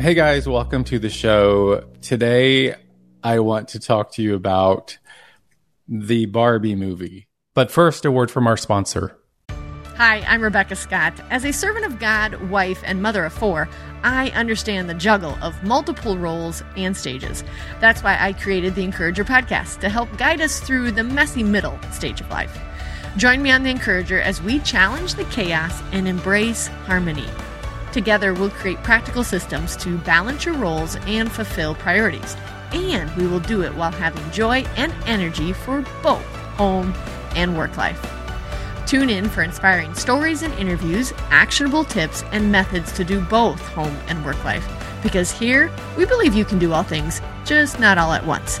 Hey guys, welcome to the show. Today I want to talk to you about the Barbie movie. But first, a word from our sponsor. Hi, I'm Rebecca Scott. As a servant of God, wife, and mother of four, I understand the juggle of multiple roles and stages. That's why I created the Encourager podcast to help guide us through the messy middle stage of life. Join me on the Encourager as we challenge the chaos and embrace harmony. Together, we'll create practical systems to balance your roles and fulfill priorities. And we will do it while having joy and energy for both home and work life. Tune in for inspiring stories and interviews, actionable tips, and methods to do both home and work life. Because here, we believe you can do all things, just not all at once.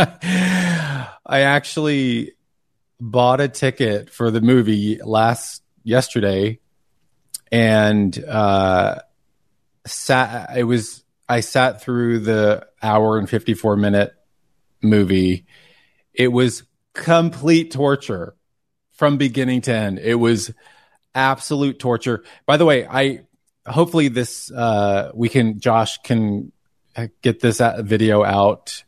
I actually bought a ticket for the movie last yesterday and uh sat it was I sat through the hour and 54 minute movie. It was complete torture from beginning to end. It was absolute torture. By the way, I hopefully this uh we can Josh can get this video out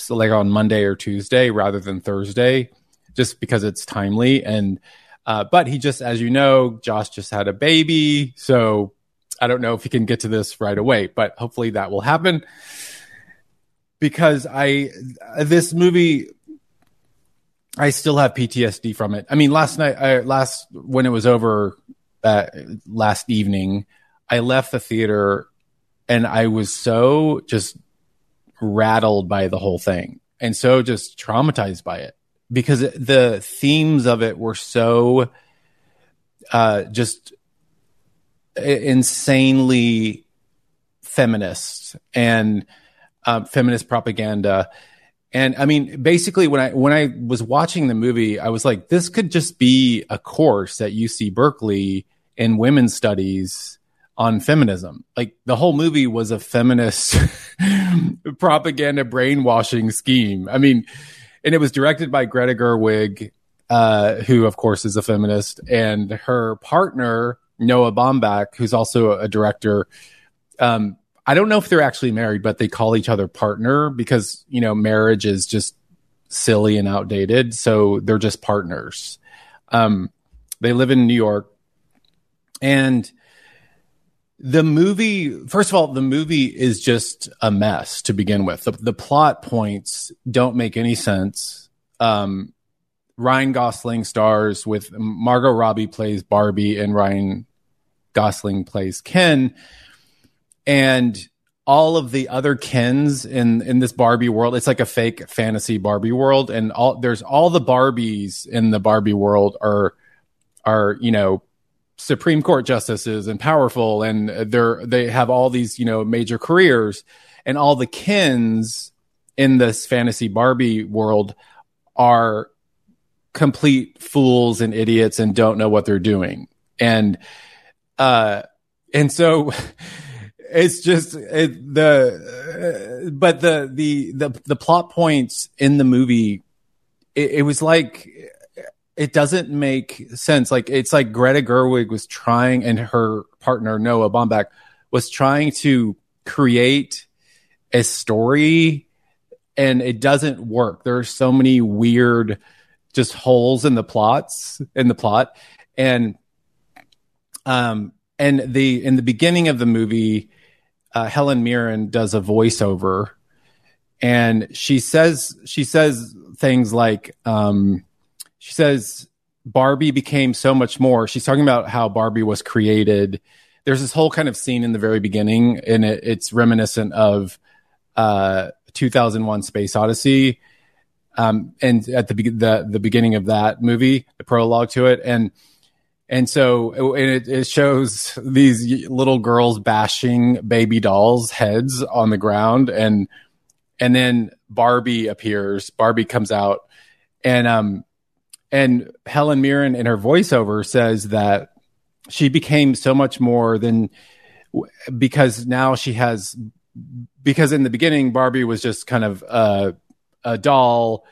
so like on Monday or Tuesday rather than Thursday just because it's timely. And uh, but he just as you know Josh just had a baby. So I don't know if he can get to this right away but hopefully that will happen. Because I this movie I still have PTSD from it. I mean last night I, last when it was over uh, last evening I left the theater and I was so just rattled by the whole thing and so just traumatized by it because the themes of it were so uh, just insanely feminist and um, feminist propaganda. And I mean, basically, when I when I was watching the movie, I was like, this could just be a course at UC Berkeley in women's studies on feminism. Like the whole movie was a feminist propaganda brainwashing scheme. I mean, and it was directed by Greta Gerwig, uh, who of course is a feminist, and her partner Noah Baumbach, who's also a director. Um, I don't know if they're actually married, but they call each other partner because you know marriage is just silly and outdated, so they're just partners. Um, they live in New York, and the movie first of all the movie is just a mess to begin with. The, the plot points don't make any sense. Um, ryan gosling stars with margot robbie plays barbie and ryan gosling plays ken. And all of the other kens in in this barbie world it's like a fake fantasy barbie world. And all there's all the barbies in the barbie world are are you know Supreme Court justices and powerful, and they're they have all these you know major careers, and all the Kens in this fantasy Barbie world are complete fools and idiots and don't know what they're doing. And uh and so it's just it, the uh, but the the the the plot points in the movie it, it was like it doesn't make sense. Like it's like Greta Gerwig was trying, and her partner Noah Baumbach was trying to create a story, and it doesn't work. There are so many weird, just holes in the plots in the plot, and um, and the in the beginning of the movie, uh, Helen Mirren does a voiceover, and she says she says things like. Um, she says Barbie became so much more. She's talking about how Barbie was created. There's this whole kind of scene in the very beginning, and it, it's reminiscent of uh, 2001: Space Odyssey. Um, and at the, the the beginning of that movie, the prologue to it, and and so it, it shows these little girls bashing baby dolls' heads on the ground, and and then Barbie appears. Barbie comes out, and um, and Helen Mirren in her voiceover says that she became so much more than because now she has because in the beginning Barbie was just kind of a, a doll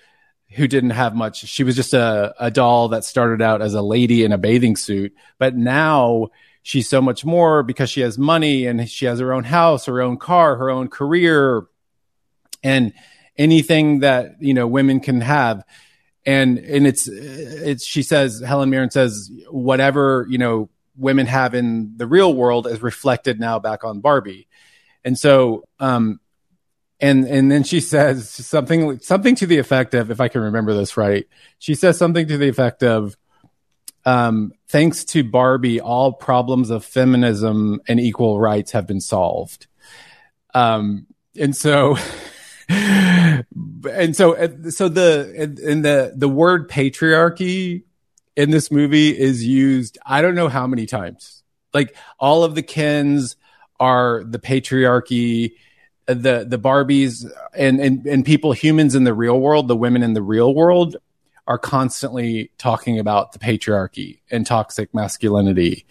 who didn't have much. She was just a, a doll that started out as a lady in a bathing suit, but now she's so much more because she has money and she has her own house, her own car, her own career, and anything that you know women can have and and it's it's she says Helen Mirren says whatever you know women have in the real world is reflected now back on Barbie, and so um and and then she says something something to the effect of if I can remember this right, she says something to the effect of um thanks to Barbie all problems of feminism and equal rights have been solved. Um and so and so uh, so the in the the word patriarchy in this movie is used I don't know how many times. Like all of the Kens are the patriarchy, uh, the the Barbies and and and people humans in the real world, the women in the real world are constantly talking about the patriarchy and toxic masculinity.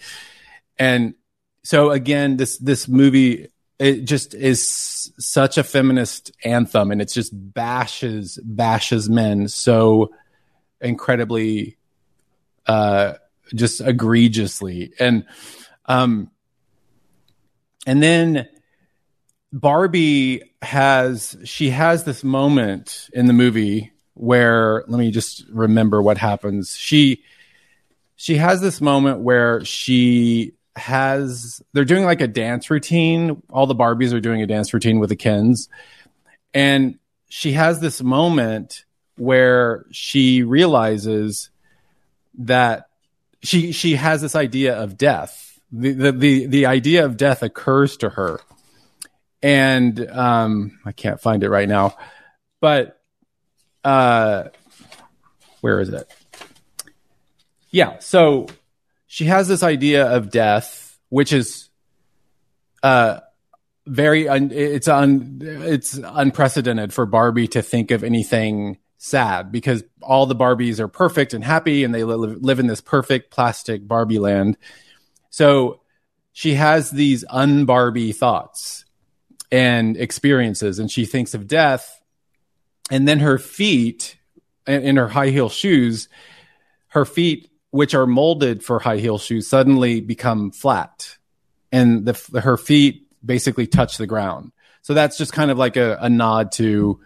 And so again this this movie it just is such a feminist anthem and it's just bashes bashes men so incredibly uh just egregiously. And um and then Barbie has she has this moment in the movie where let me just remember what happens. She she has this moment where she has they're doing like a dance routine. All the Barbies are doing a dance routine with the Kens. And she has this moment where she realizes that she she has this idea of death. The the the, the idea of death occurs to her. And um I can't find it right now. But uh where is it? Yeah, so she has this idea of death, which is uh, very un- it's un- it's unprecedented for Barbie to think of anything sad because all the Barbies are perfect and happy and they live, live in this perfect plastic Barbie land. So she has these un-Barbie thoughts and experiences and she thinks of death and then her feet in, in her high heel shoes her feet which are molded for high heel shoes suddenly become flat and the, her feet basically touch the ground. So that's just kind of like a, a nod to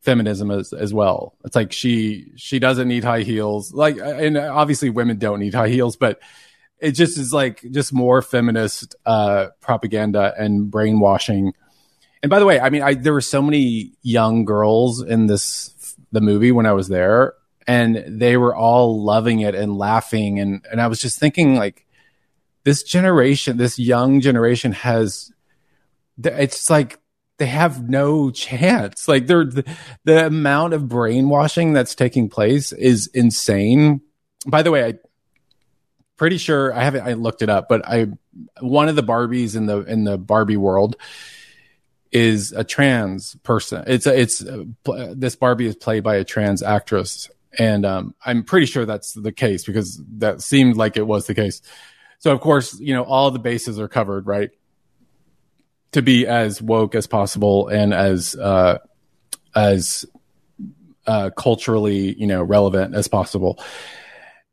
feminism as, as well. It's like she she doesn't need high heels. Like and obviously women don't need high heels, but it just is like just more feminist uh, propaganda and brainwashing. And by the way, I mean I, there were so many young girls in this the movie when I was there, and they were all loving it and laughing. And and I was just thinking like this generation this young generation has it's like they have no chance. Like they're the, the amount of brainwashing that's taking place is insane. By the way I pretty sure I haven't I looked it up but I one of the Barbies in the in the Barbie world is a trans person. It's a, it's uh, a, this Barbie is played by a trans actress, and um, I'm pretty sure that's the case because that seemed like it was the case. So of course, you know, all the bases are covered, right? To be as woke as possible and as uh, as uh, culturally, you know, relevant as possible.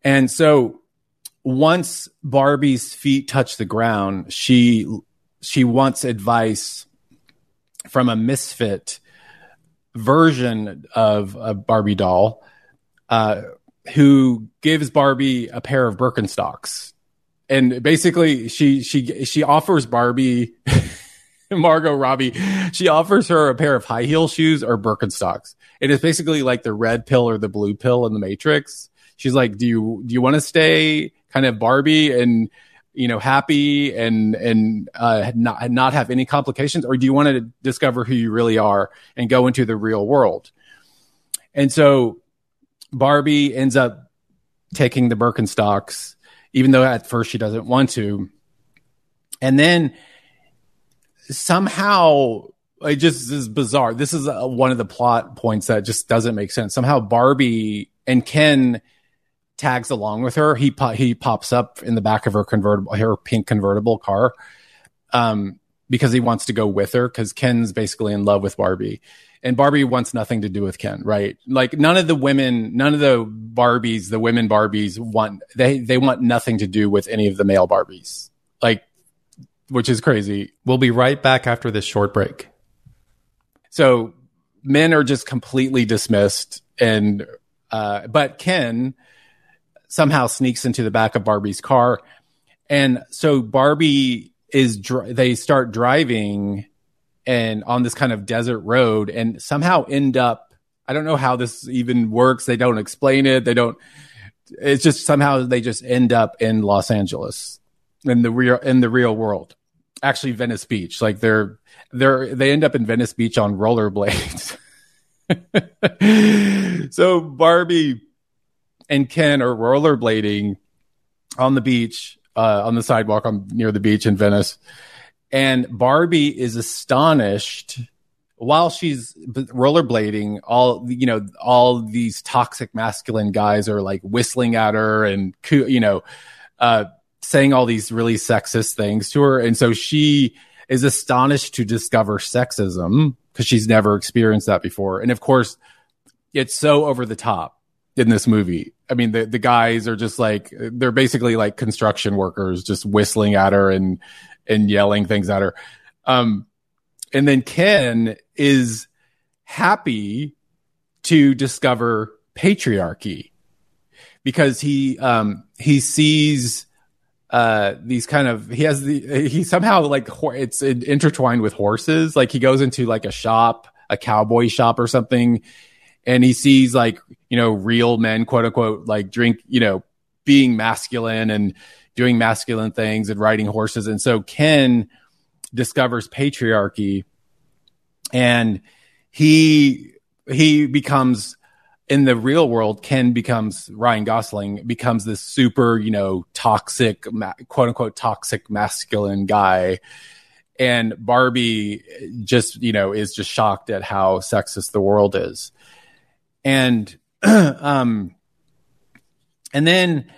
And so once Barbie's feet touch the ground, she she wants advice from a misfit version of a Barbie doll, uh, who gives Barbie a pair of Birkenstocks, and basically she she she offers Barbie. Margot Robbie, she offers her a pair of high heel shoes or Birkenstocks. It is basically like the red pill or the blue pill in the Matrix. She's like, "Do you do you want to stay kind of Barbie and you know happy and and uh, not not have any complications, or do you want to discover who you really are and go into the real world? And so Barbie ends up taking the Birkenstocks, even though at first she doesn't want to, and then somehow it just is bizarre. This is a, uh, one of the plot points that just doesn't make sense. Somehow Barbie and Ken tags along with her. He po- he pops up in the back of her convertible, her pink convertible car, um, because he wants to go with her. Because Ken's basically in love with Barbie, and Barbie wants nothing to do with Ken. Right? Like none of the women, none of the Barbies, the women Barbies want they they want nothing to do with any of the male Barbies. Like, which is crazy. We'll be right back after this short break. So men are just completely dismissed, and uh, but Ken somehow sneaks into the back of Barbie's car. And so Barbie is, dr- they start driving and on this kind of desert road and somehow end up, I don't know how this even works. They don't explain it. They don't, it's just somehow they just end up in Los Angeles in the real, in the real world. Actually, Venice Beach. Like they're, they're, they end up in Venice Beach on rollerblades. so Barbie and Ken are rollerblading on the beach, uh, on the sidewalk on near the beach in Venice. And Barbie is astonished while she's rollerblading. All you know, all these toxic masculine guys are like whistling at her and you know, uh, saying all these really sexist things to her, and so she is astonished to discover sexism because she's never experienced that before. And of course, it's so over the top in this movie. I mean, the, the guys are just like, they're basically like construction workers just whistling at her and, and yelling things at her. Um, and then Ken is happy to discover patriarchy because he, um, he sees, uh, these kind of, he has the, he somehow like, it's intertwined with horses. Like he goes into like a shop, a cowboy shop or something and he sees like you know real men quote unquote like drink you know being masculine and doing masculine things and riding horses. And so ken discovers patriarchy and he he becomes in the real world ken becomes ryan gosling becomes this super you know toxic quote unquote toxic masculine guy. And barbie just you know is just shocked at how sexist the world is. And um and then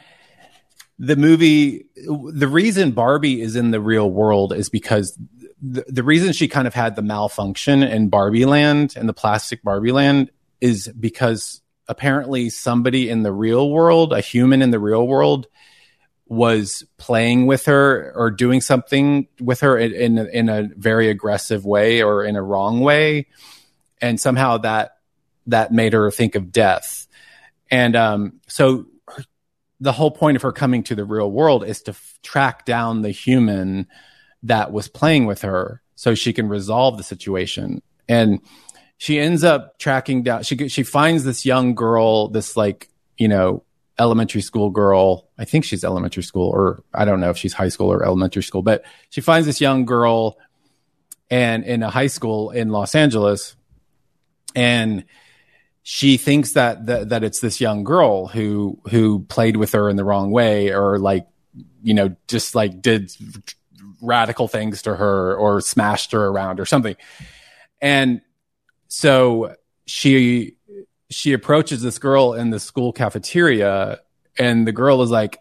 the movie the reason barbie is in the real world is because the, the reason she kind of had the malfunction in barbie land and the plastic barbie land is because apparently somebody in the real world a human in the real world was playing with her or doing something with her in, in, in a very aggressive way or in a wrong way. And somehow that that made her think of death. And um, so her, the whole point of her coming to the real world is to f- track down the human that was playing with her so she can resolve the situation. And she ends up tracking down, she, she finds this young girl, this like, you know, elementary school girl. I think she's elementary school, or I don't know if she's high school or elementary school, but she finds this young girl and in a high school in Los Angeles. And she thinks that, that that it's this young girl who who played with her in the wrong way or like you know just like did radical things to her or smashed her around or something. And so she she approaches this girl in the school cafeteria and the girl is like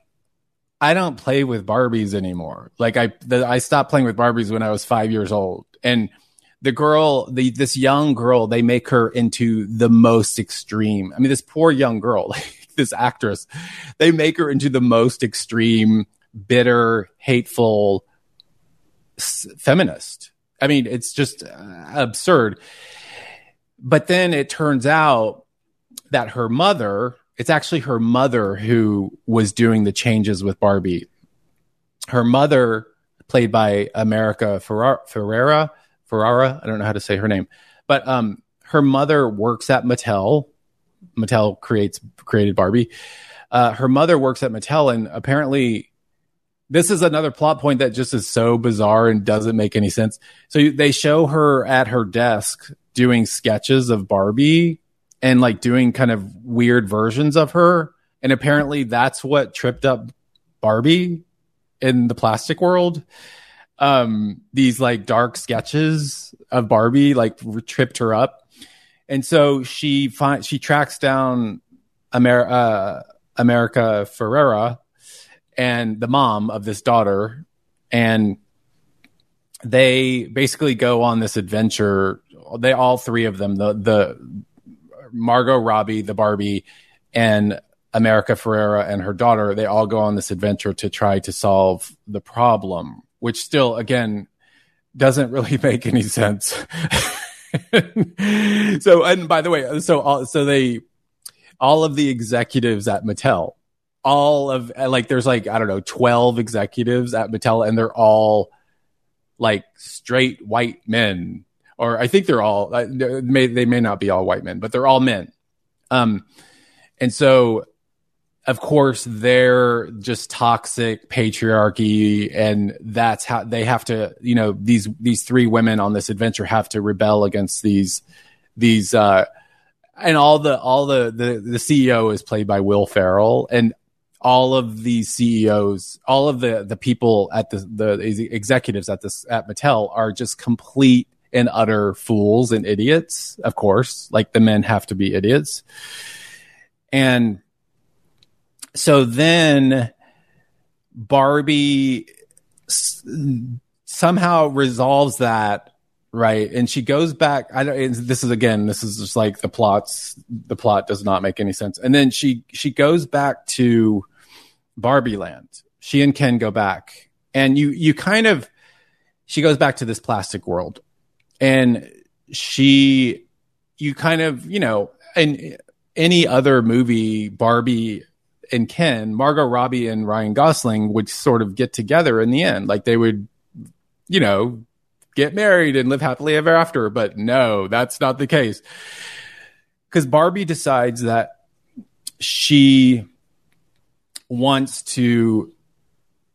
I don't play with Barbies anymore. Like I the, I stopped playing with Barbies when I was 5 years old. And the girl, the this young girl, they make her into the most extreme. I mean, this poor young girl, this actress, they make her into the most extreme, bitter, hateful s- feminist. I mean, it's just uh, absurd. But then it turns out that her mother, it's actually her mother who was doing the changes with Barbie. Her mother, played by America Ferrara, Ferrera, Ferrara, I don't know how to say her name, but um, her mother works at Mattel. Mattel creates created Barbie. Uh, her mother works at Mattel, and apparently, this is another plot point that just is so bizarre and doesn't make any sense. So they show her at her desk doing sketches of Barbie and like doing kind of weird versions of her. And apparently that's what tripped up Barbie in the plastic world. Um, these like dark sketches of Barbie like tripped her up. And so she finds, she tracks down Amer- uh, America Ferrera and the mom of this daughter. And they basically go on this adventure. They all three of them, the the Margot Robbie, the Barbie, and America Ferrera and her daughter, they all go on this adventure to try to solve the problem, which still, again, doesn't really make any sense. so, and by the way, so all, so they, all of the executives at Mattel, all of like, there's like I don't know, twelve executives at Mattel, and they're all like straight white men, or I think they're all uh, may they may not be all white men, but they're all men. Um, and so of course they're just toxic patriarchy and that's how they have to you know these these three women on this adventure have to rebel against these these uh and all the all the the, the ceo is played by will ferrell and all of these ceos all of the the people at the the executives at this at mattel are just complete and utter fools and idiots of course. Like the men have to be idiots. And so then Barbie s- somehow resolves that right? And she goes back i don't this is again this is just like the plots the plot does not make any sense. And then she she goes back to barbie land. She and ken go back. And you you kind of she goes back to this plastic world. And she you kind of you know in any other movie barbie and Ken, Margot Robbie and Ryan Gosling would sort of get together in the end. Like they would, you know, get married and live happily ever after. But no, that's not the case. Because Barbie decides that she wants to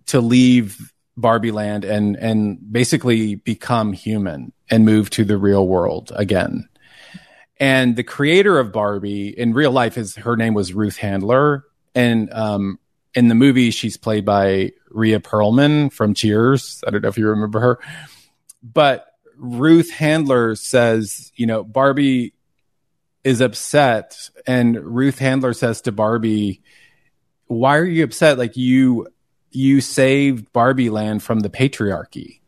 to leave Barbie land and and basically become human and move to the real world again. And the creator of Barbie in real life is her name was Ruth Handler and um, in the movie, she's played by Rhea Perlman from Cheers. I don't know if you remember her, but Ruth Handler says, you know, Barbie is upset, and Ruth Handler says to Barbie, "Why are you upset? Like you, you saved Barbie Land from the patriarchy."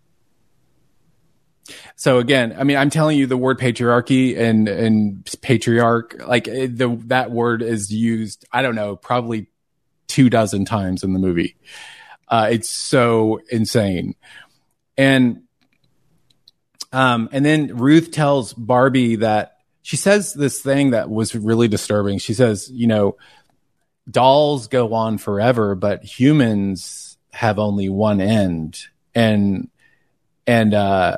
So again, I mean, I'm telling you, the word patriarchy and and patriarch, like the that word is used. I don't know, probably two dozen times in the movie. Uh, it's so insane, and um, and then Ruth tells Barbie that she says this thing that was really disturbing. She says, you know, dolls go on forever, but humans have only one end, and and uh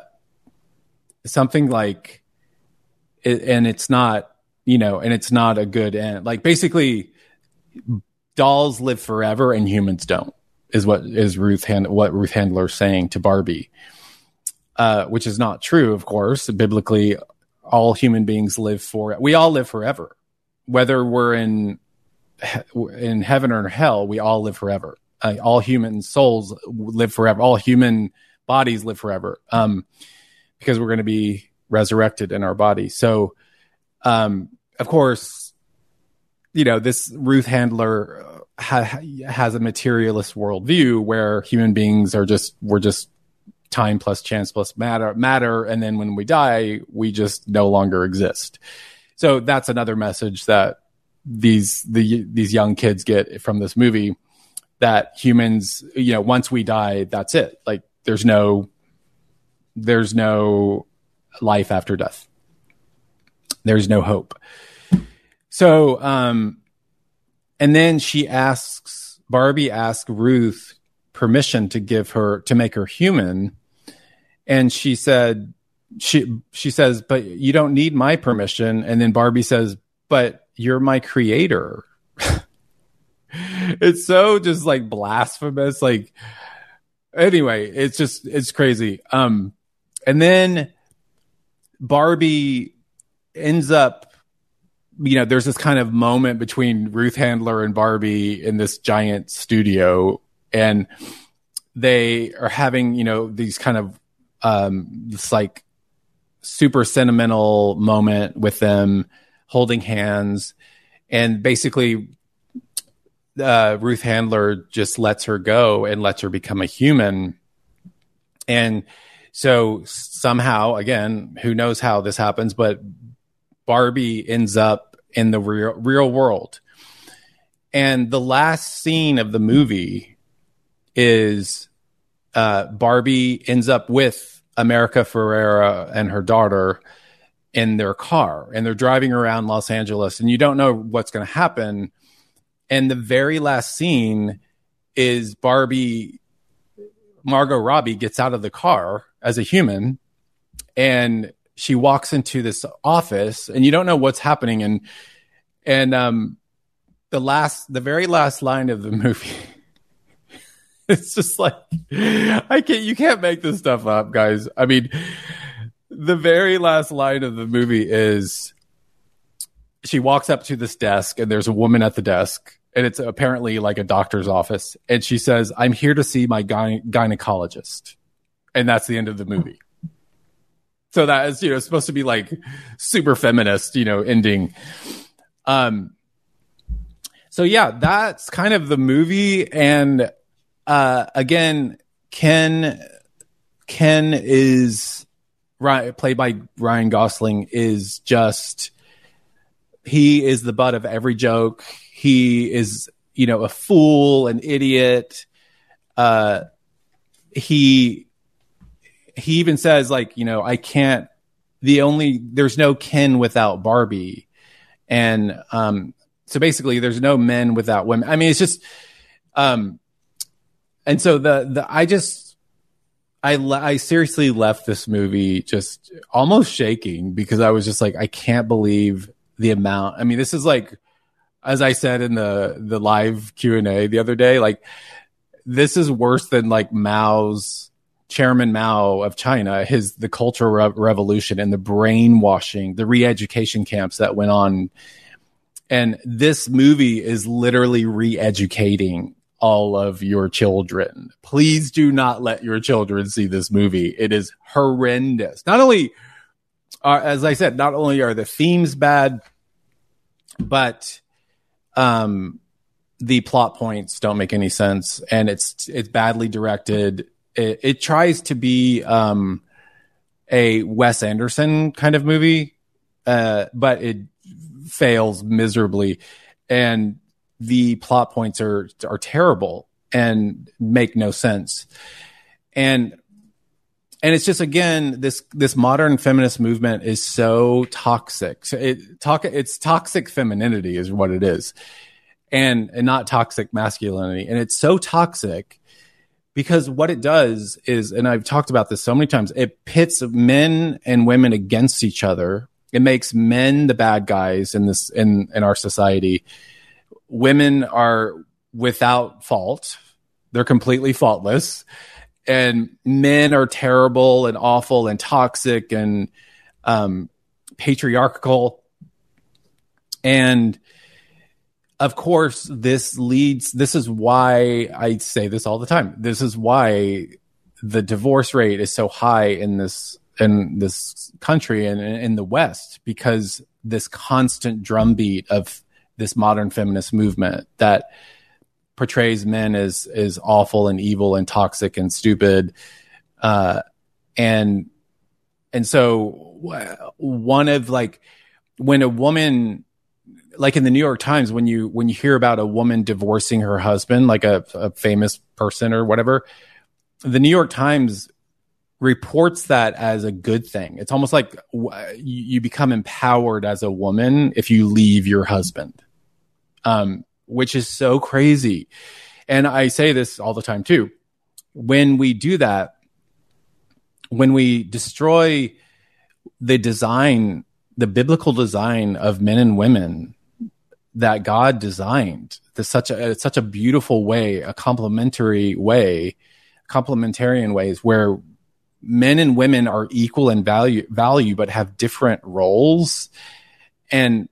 something like and it's not you know and it's not a good end. Like basically dolls live forever and humans don't is what is ruth Hand- what ruth handler saying to barbie. Uh, which is not true of course. Biblically all human beings live for we all live forever. Whether we're in in heaven or in hell we all live forever. Uh, all human souls live forever. All human bodies live forever. Um, because we're going to be resurrected in our body. So, um, of course, you know, this Ruth Handler ha- has a materialist worldview where human beings are just, we're just time plus chance plus matter, matter. And then when we die, we just no longer exist. So that's another message that these, the, these young kids get from this movie that humans, you know, once we die, that's it. Like there's no, there's no life after death. There's no hope. So, um, and then she asks, Barbie asks Ruth permission to give her, to make her human. And she said, she, she says, but you don't need my permission. And then Barbie says, but you're my creator. it's so just like blasphemous. Like, anyway, it's just, it's crazy. Um, and then Barbie ends up, you know, there's this kind of moment between Ruth Handler and Barbie in this giant studio, and they are having, you know, these kind of, um, this like super sentimental moment with them holding hands. And basically, uh, Ruth Handler just lets her go and lets her become a human. And so somehow, again, who knows how this happens, but Barbie ends up in the real real world. And the last scene of the movie is uh, Barbie ends up with America Ferrera and her daughter in their car, and they're driving around Los Angeles, and you don't know what's going to happen. And the very last scene is Barbie, Margot Robbie gets out of the car as a human and she walks into this office and you don't know what's happening and and um the last the very last line of the movie it's just like i can't you can't make this stuff up guys. I mean the very last line of the movie is she walks up to this desk and there's a woman at the desk and it's apparently like a doctor's office and she says i'm here to see my gyne- gynecologist and that's the end of the movie. So that is, you know, supposed to be like super feminist, you know, ending. Um, so yeah, that's kind of the movie. And, uh, again, Ken, Ken is right, played by Ryan Gosling is just, he is the butt of every joke. He is, you know, a fool, an idiot. Uh, he he even says like, you know, I can't. The only there's no Ken without Barbie, and um, so basically there's no men without women. I mean, it's just, um, and so the the I just I I seriously left this movie just almost shaking because I was just like I can't believe the amount. I mean, this is like as I said in the the live Q and A the other day, like this is worse than like Mao's Chairman Mao of China, his the Cultural Re- Revolution and the brainwashing, the re-education camps that went on, and this movie is literally re-educating all of your children. Please do not let your children see this movie. It is horrendous. Not only, uh, as I said, not only are the themes bad, but um, the plot points don't make any sense, and it's it's badly directed it, it tries to be um, a Wes Anderson kind of movie, uh, but it fails miserably, and the plot points are are terrible and make no sense, and and it's just again this this modern feminist movement is so toxic. So it talk it's toxic femininity is what it is, and and not toxic masculinity, and it's so toxic because what it does is, and I've talked about this so many times, it pits men and women against each other. It makes men the bad guys in this in in our society. Women are without fault; they're completely faultless, and men are terrible and awful and toxic and um, patriarchal. And of course, this leads, this is why I say this all the time. This is why the divorce rate is so high in this, in this country and in the West, because this constant drumbeat of this modern feminist movement that portrays men as, as awful and evil and toxic and stupid. Uh, and, and so one of like, when a woman like in the New York Times, when you when you hear about a woman divorcing her husband, like a, a famous person or whatever, the New York Times reports that as a good thing. It's almost like you become empowered as a woman if you leave your husband, um, which is so crazy. And I say this all the time too. When we do that, when we destroy the design, the biblical design of men and women that God designed. There's such a such a beautiful way, a complementary way, complementarian ways where men and women are equal in value value but have different roles and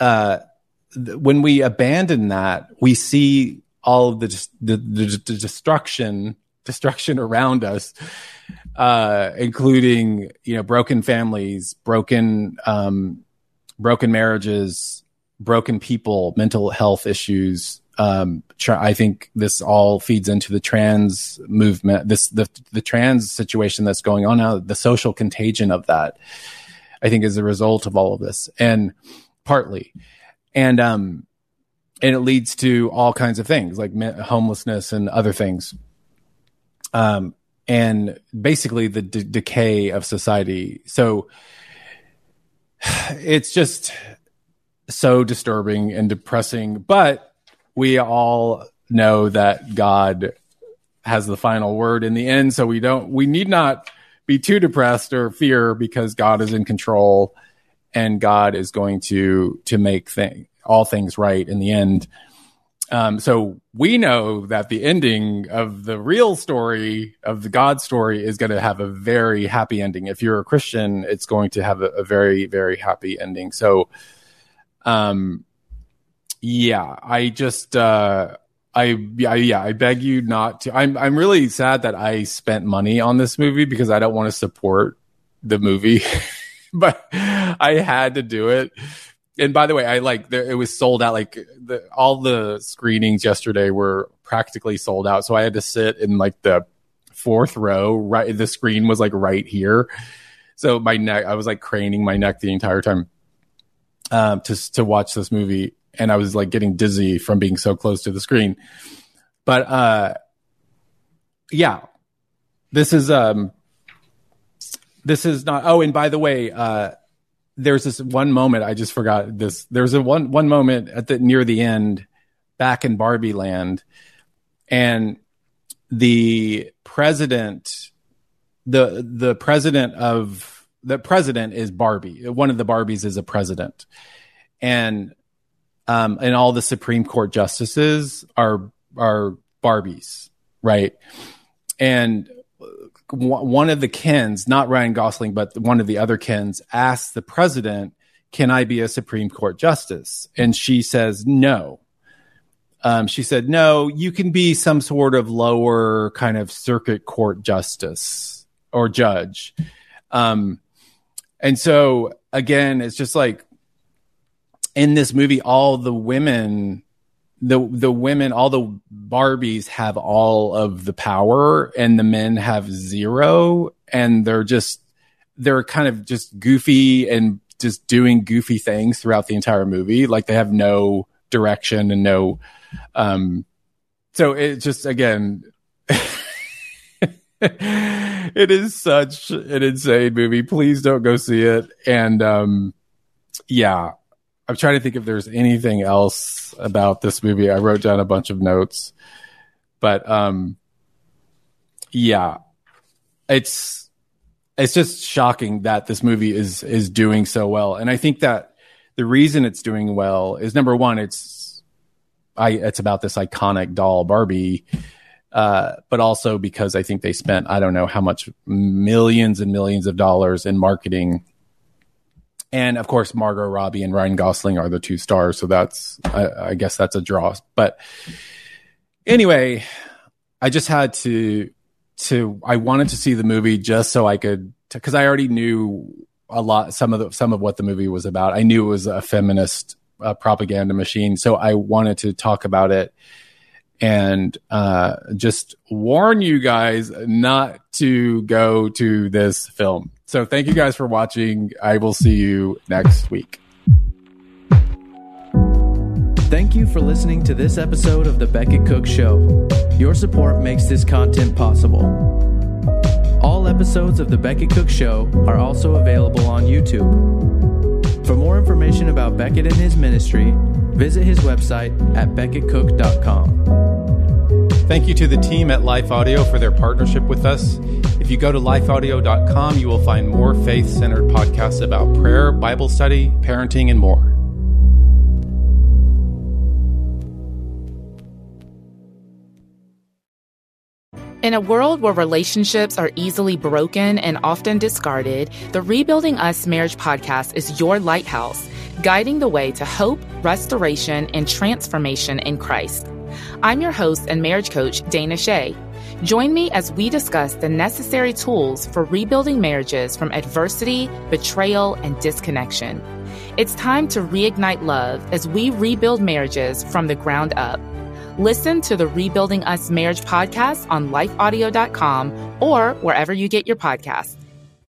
uh, th- when we abandon that we see all of the, the, the, the destruction destruction around us uh, including you know broken families broken um, broken marriages broken people, mental health issues. Um, tra- I think this all feeds into the trans movement, this the the trans situation that's going on now, the social contagion of that. I think is a result of all of this, and partly, and um, and it leads to all kinds of things like homelessness and other things. Um, and basically the d- decay of society. So it's just so disturbing and depressing, but we all know that God has the final word in the end. So we don't, we need not be too depressed or fear because God is in control and God is going to, to make thing, all things right in the end. Um, so we know that the ending of the real story of the God story is going to have a very happy ending. If you're a Christian, it's going to have a, a very, very happy ending. So, um, yeah, I just, uh, I, I, yeah, I beg you not to. I'm, I'm really sad that I spent money on this movie because I don't want to support the movie, but I had to do it. And by the way, I like there, it was sold out. Like the, all the screenings yesterday were practically sold out, so I had to sit in like the fourth row. Right, the screen was like right here, so my neck. I was like craning my neck the entire time um, to to watch this movie, and I was like getting dizzy from being so close to the screen. But uh, yeah, this is um, this is not. Oh, and by the way, uh, there's this one moment I just forgot this. There's a one one moment at the near the end, back in Barbie Land, and the president, the the president of the president is Barbie. One of the Barbies is a president, and um, and all the Supreme Court justices are are Barbies, right? And one of the Kens, not Ryan Gosling, but one of the other Kens, asked the president, "Can I be a Supreme Court justice?" And she says, "No." Um, she said, "No, you can be some sort of lower kind of circuit court justice or judge." Um, and so again, it's just like in this movie, all the women, the the women, all the Barbies have all of the power, and the men have zero, and they're just they're kind of just goofy and just doing goofy things throughout the entire movie. Like they have no direction and no um so it just again it is such an insane movie. Please don't go see it. And um, yeah, I'm trying to think if there's anything else about this movie. I wrote down a bunch of notes, but um, yeah, it's it's just shocking that this movie is is doing so well. And I think that the reason it's doing well is number one, it's I it's about this iconic doll Barbie uh, but also because I think they spent I don't know how much millions and millions of dollars in marketing and of course Margot Robbie and Ryan Gosling are the two stars, so that's I, I guess that's a draw. But anyway, I just had to to I wanted to see the movie just so I could because I already knew a lot some of the some of what the movie was about. I knew it was a feminist uh, propaganda machine, so I wanted to talk about it and uh, just warn you guys not to go to this film. So thank you guys for watching. I will see you next week. Thank you for listening to this episode of The Becket Cook Show. Your support makes this content possible. All episodes of The Becket Cook Show are also available on YouTube. For more information about Becket and his ministry, visit his website at becketcook.com. Thank you to the team at Life Audio for their partnership with us. If you go to lifeaudio.com, you will find more faith centered podcasts about prayer, Bible study, parenting, and more. In a world where relationships are easily broken and often discarded, the Rebuilding Us Marriage podcast is your lighthouse, guiding the way to hope, restoration, and transformation in Christ. I'm your host and marriage coach, Dana Shea. Join me as we discuss the necessary tools for rebuilding marriages from adversity, betrayal, and disconnection. It's time to reignite love as we rebuild marriages from the ground up. Listen to the Rebuilding Us Marriage podcast on lifeaudio.com or wherever you get your podcasts.